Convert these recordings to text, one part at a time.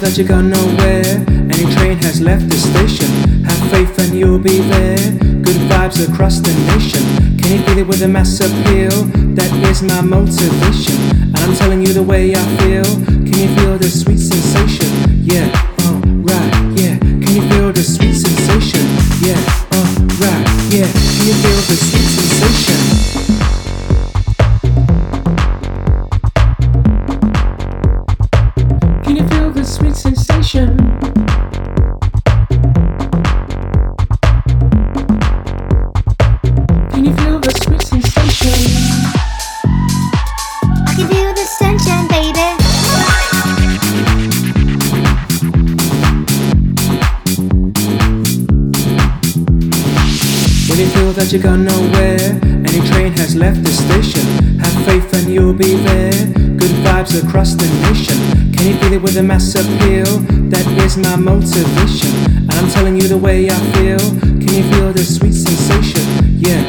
that you got nowhere? Any train has left the station. Have faith and you'll be there. Good vibes across the nation. Can you feel it with a mass appeal? That is my motivation. And I'm telling you the way I feel. Can you feel the sweet sensation? When you feel that you got nowhere, any train has left the station. Have faith and you'll be there. Good vibes across the nation. Can you feel it with a mass appeal? That is my motivation. And I'm telling you the way I feel. Can you feel the sweet sensation? Yeah,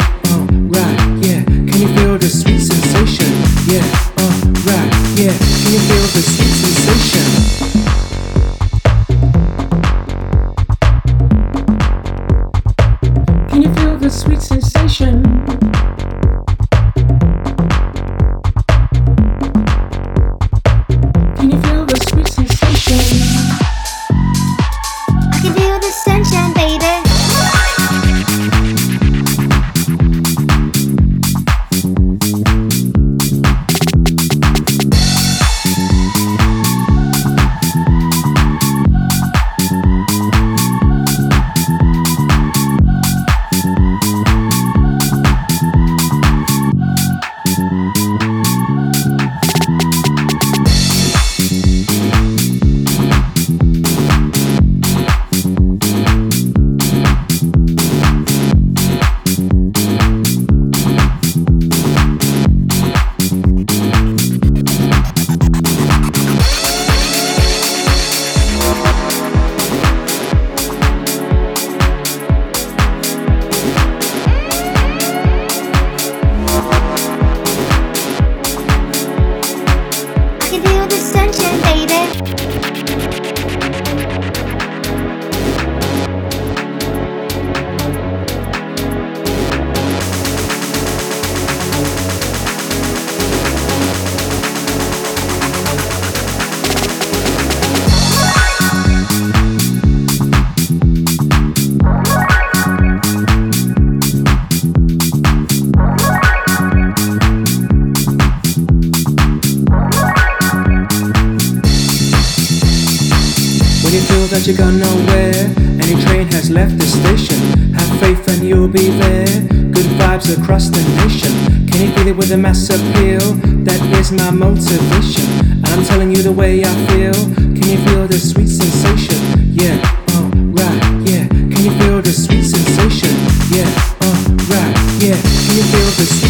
but you go nowhere. Any train has left the station. Have faith and you'll be there. Good vibes across the nation. Can you feel it with a mass appeal? That is my motivation. And I'm telling you the way I feel. Can you feel the sweet sensation? Yeah, alright, yeah. Can you feel the sweet sensation? Yeah, Oh, right. yeah. Can you feel the sweet